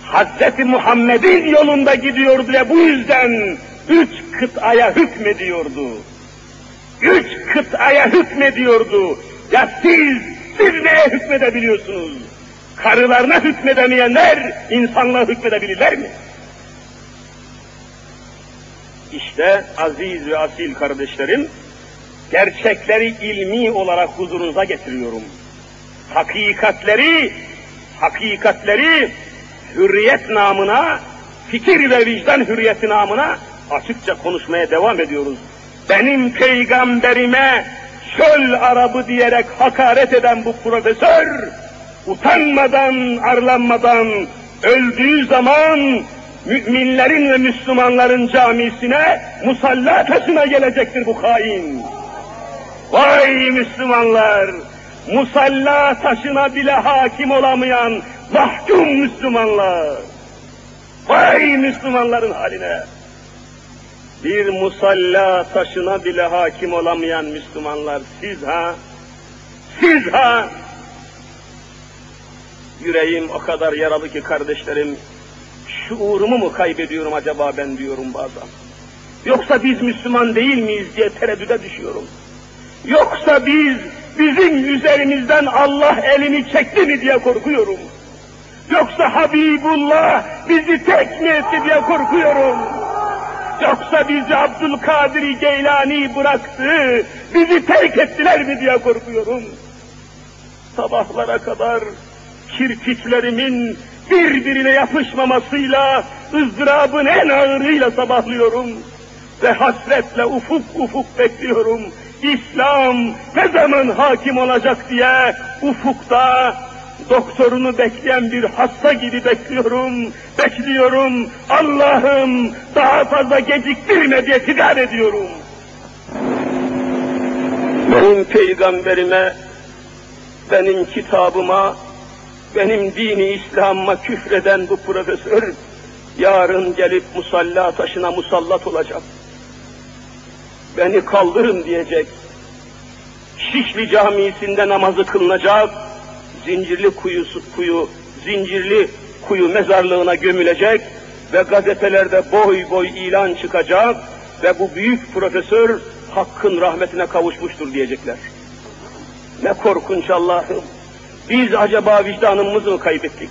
Hazreti Muhammed'in yolunda gidiyordu ve bu yüzden üç kıtaya hükmediyordu. Üç kıtaya hükmediyordu. Ya siz, siz neye hükmedebiliyorsunuz? Karılarına hükmedemeyenler insanlığa hükmedebilirler mi? İşte aziz ve asil kardeşlerim, gerçekleri ilmi olarak huzurunuza getiriyorum. Hakikatleri, hakikatleri hürriyet namına, fikir ve vicdan hürriyeti namına açıkça konuşmaya devam ediyoruz. Benim peygamberime çöl arabı diyerek hakaret eden bu profesör, utanmadan, arlanmadan öldüğü zaman müminlerin ve Müslümanların camisine musalla taşına gelecektir bu hain. Vay Müslümanlar! Musalla taşına bile hakim olamayan mahkum Müslümanlar! Vay Müslümanların haline! Bir musalla taşına bile hakim olamayan Müslümanlar siz ha? Siz ha? Yüreğim o kadar yaralı ki kardeşlerim, şuurumu mu kaybediyorum acaba ben diyorum bazen. Yoksa biz Müslüman değil miyiz diye tereddüde düşüyorum. Yoksa biz, bizim üzerimizden Allah elini çekti mi diye korkuyorum. Yoksa Habibullah bizi tek mi etti diye korkuyorum. Yoksa bizi Abdülkadir Geylani bıraktı, bizi terk ettiler mi diye korkuyorum. Sabahlara kadar kirpiklerimin birbirine yapışmamasıyla, ızdırabın en ağırıyla sabahlıyorum. Ve hasretle ufuk ufuk bekliyorum. İslam ne zaman hakim olacak diye ufukta doktorunu bekleyen bir hasta gibi bekliyorum, bekliyorum. Allah'ım daha fazla geciktirme diye figan ediyorum. Benim peygamberime, benim kitabıma, benim dini İslam'ıma küfreden bu profesör, yarın gelip musalla taşına musallat olacak. Beni kaldırın diyecek. Şişli camisinde namazı kılınacak, zincirli kuyusu, kuyu, zincirli kuyu mezarlığına gömülecek ve gazetelerde boy boy ilan çıkacak ve bu büyük profesör hakkın rahmetine kavuşmuştur diyecekler. Ne korkunç Allah'ım. Biz acaba vicdanımızı mı kaybettik?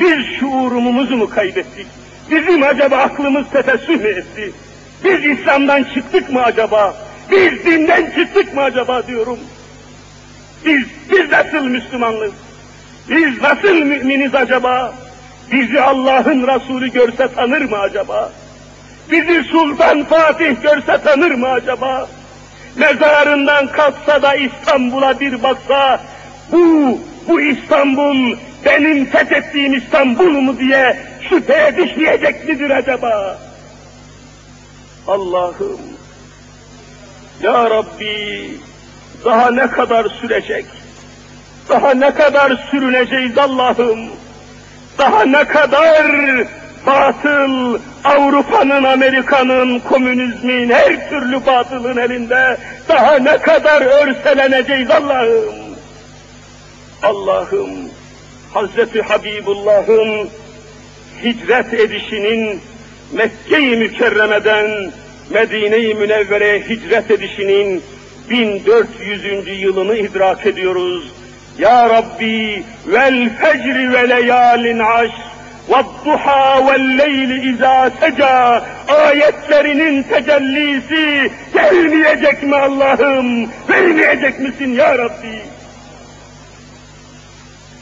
Biz şuurumuzu mu kaybettik? Bizim acaba aklımız tefessüh mü etti? Biz İslam'dan çıktık mı acaba? Biz dinden çıktık mı acaba diyorum. Biz, biz nasıl Müslümanız? Biz nasıl müminiz acaba? Bizi Allah'ın Resulü görse tanır mı acaba? Bizi Sultan Fatih görse tanır mı acaba? Mezarından kalksa da İstanbul'a bir baksa, bu, bu İstanbul benim fethettiğim İstanbul mu diye şüpheye düşmeyecek midir acaba? Allah'ım, Ya Rabbi, daha ne kadar sürecek? Daha ne kadar sürüneceğiz Allah'ım? Daha ne kadar batıl, Avrupa'nın, Amerika'nın, komünizmin, her türlü batılın elinde daha ne kadar örseleneceğiz Allah'ım. Allah'ım, Hazreti Habibullah'ın hicret edişinin Mekke-i Mükerreme'den Medine-i Münevvere'ye hicret edişinin 1400. yılını idrak ediyoruz. Ya Rabbi vel fecri ve leyalin aş وَالضُّحَى وَالْلَيْلِ اِذَا سَجَى ayetlerinin tecellisi gelmeyecek mi Allah'ım? Vermeyecek misin ya Rabbi?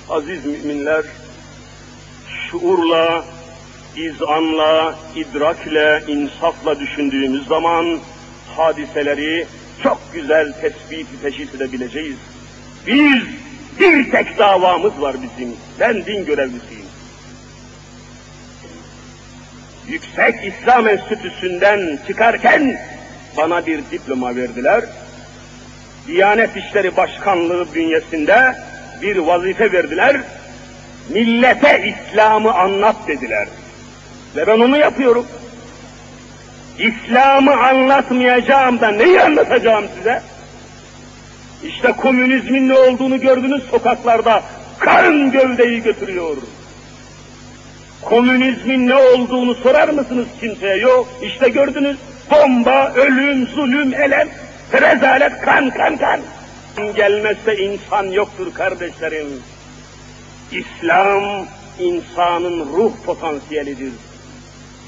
Aziz müminler, şuurla, izanla, idrakle, insafla düşündüğümüz zaman hadiseleri çok güzel tespit, teşhis edebileceğiz. Biz bir tek davamız var bizim. Ben din görevlisiyim. Yüksek İslam Enstitüsü'nden çıkarken bana bir diploma verdiler. Diyanet İşleri Başkanlığı bünyesinde bir vazife verdiler. Millete İslam'ı anlat dediler. Ve ben onu yapıyorum. İslam'ı anlatmayacağım da neyi anlatacağım size? İşte komünizmin ne olduğunu gördünüz sokaklarda. Kan gövdeyi götürüyor. Komünizmin ne olduğunu sorar mısınız kimseye? Yok. İşte gördünüz. Bomba, ölüm, zulüm, elem, rezalet, kan, kan, kan. Gelmezse insan yoktur kardeşlerim. İslam, insanın ruh potansiyelidir.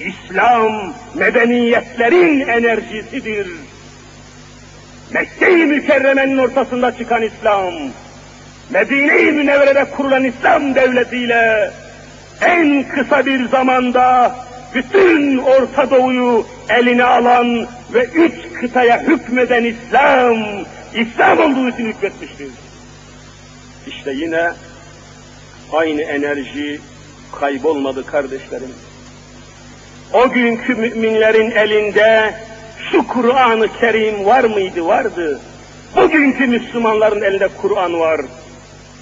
İslam, medeniyetlerin enerjisidir. Mekke-i Mükerreme'nin ortasında çıkan İslam, Medine-i Münevvere'de kurulan İslam devletiyle en kısa bir zamanda bütün Orta Doğu'yu eline alan ve üç kıtaya hükmeden İslam, İslam olduğu için hükmetmiştir. İşte yine aynı enerji kaybolmadı kardeşlerim. O günkü müminlerin elinde şu Kur'an-ı Kerim var mıydı? Vardı. Bugünkü Müslümanların elinde Kur'an var.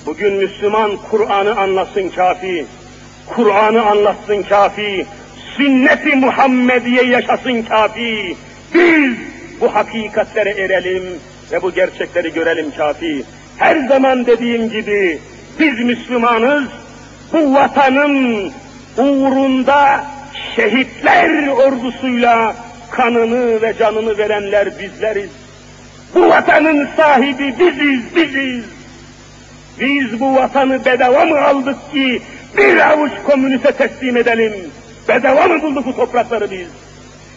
Bugün Müslüman Kur'an'ı anlasın kafi. Kur'an'ı anlatsın kafi. Sünnet-i Muhammediye yaşasın kafi. Biz bu hakikatlere erelim ve bu gerçekleri görelim kafi. Her zaman dediğim gibi biz Müslümanız, bu vatanın uğrunda şehitler ordusuyla kanını ve canını verenler bizleriz. Bu vatanın sahibi biziz, biziz. Biz bu vatanı bedava mı aldık ki bir avuç komüniste teslim edelim? Bedava mı bulduk bu toprakları biz?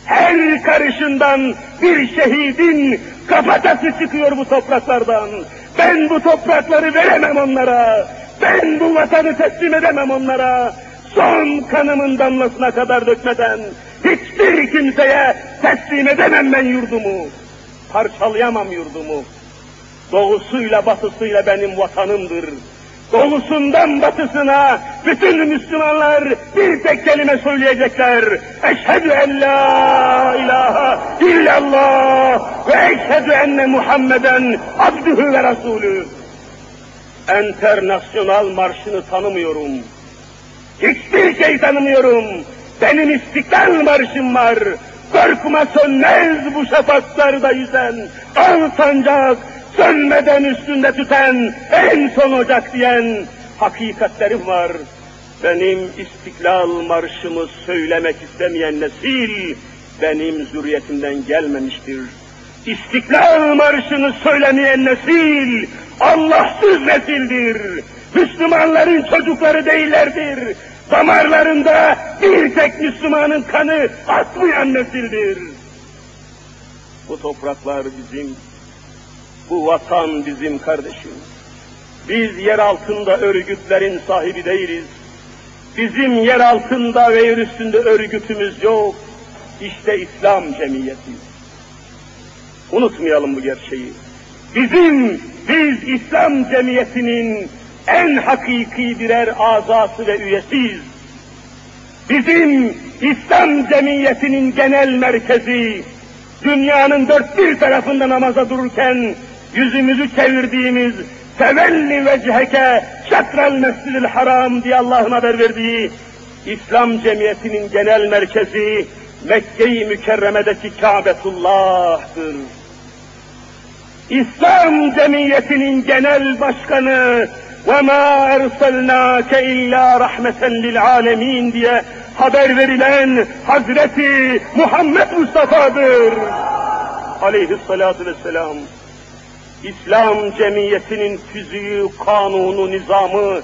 Her karışından bir şehidin kafatası çıkıyor bu topraklardan. Ben bu toprakları veremem onlara. Ben bu vatanı teslim edemem onlara. Son kanımın damlasına kadar dökmeden hiçbir kimseye teslim edemem ben yurdumu. Parçalayamam yurdumu. Doğusuyla batısıyla benim vatanımdır. Doğusundan batısına bütün Müslümanlar bir tek kelime söyleyecekler. Eşhedü en la ilahe illallah ve eşhedü enne Muhammeden abdühü ve rasulü. Enternasyonal marşını tanımıyorum. Hiçbir şey tanımıyorum. Benim istiklal marşım var. Korkma sönmez bu şafaklarda yüzen. Al sancak, sönmeden üstünde tüten, en son ocak diyen hakikatlerim var. Benim istiklal marşımı söylemek istemeyen nesil, benim zürriyetimden gelmemiştir. İstiklal marşını söylemeyen nesil, Allahsız nesildir. Müslümanların çocukları değillerdir. Damarlarında bir tek Müslümanın kanı atmayan nesildir. Bu topraklar bizim, bu vatan bizim kardeşim. Biz yer altında örgütlerin sahibi değiliz. Bizim yer altında ve yer üstünde örgütümüz yok. İşte İslam cemiyeti. Unutmayalım bu gerçeği. Bizim, biz İslam cemiyetinin en hakiki birer azası ve üyesiyiz. Bizim İslam cemiyetinin genel merkezi, dünyanın dört bir tarafında namaza dururken yüzümüzü çevirdiğimiz fevelli vecheke şetrel mescidil haram diye Allah'ın haber verdiği İslam cemiyetinin genel merkezi Mekke-i Mükerreme'deki Kâbetullah'tır. İslam cemiyetinin genel başkanı وَمَا اَرْسَلْنَاكَ اِلَّا رَحْمَةً لِلْعَالَمِينَ diye haber verilen Hazreti Muhammed Mustafa'dır. Aleyhissalatu vesselam. İslam cemiyetinin tüzüğü, kanunu, nizamı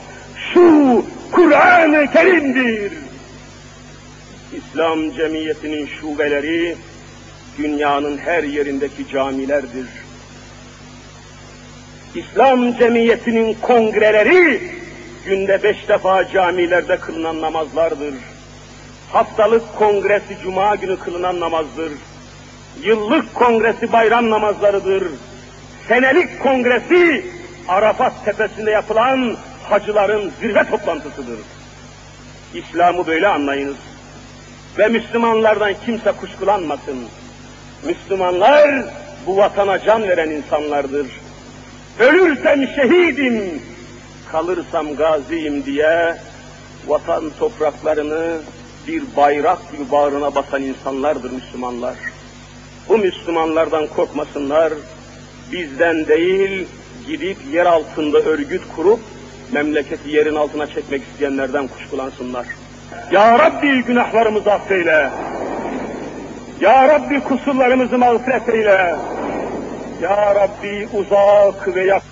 şu Kur'an-ı Kerim'dir. İslam cemiyetinin şubeleri dünyanın her yerindeki camilerdir. İslam cemiyetinin kongreleri günde beş defa camilerde kılınan namazlardır. Haftalık kongresi cuma günü kılınan namazdır. Yıllık kongresi bayram namazlarıdır. Senelik kongresi Arafat tepesinde yapılan hacıların zirve toplantısıdır. İslam'ı böyle anlayınız. Ve Müslümanlardan kimse kuşkulanmasın. Müslümanlar bu vatana can veren insanlardır. Ölürsem şehidim, kalırsam gaziyim diye vatan topraklarını bir bayrak gibi bağrına basan insanlardır Müslümanlar. Bu Müslümanlardan korkmasınlar, bizden değil, gidip yer altında örgüt kurup memleketi yerin altına çekmek isteyenlerden kuşkulansınlar. Ya Rabbi günahlarımızı affeyle. Ya Rabbi kusurlarımızı mağfiret eyle. Ya Rabbi uzak ve yak.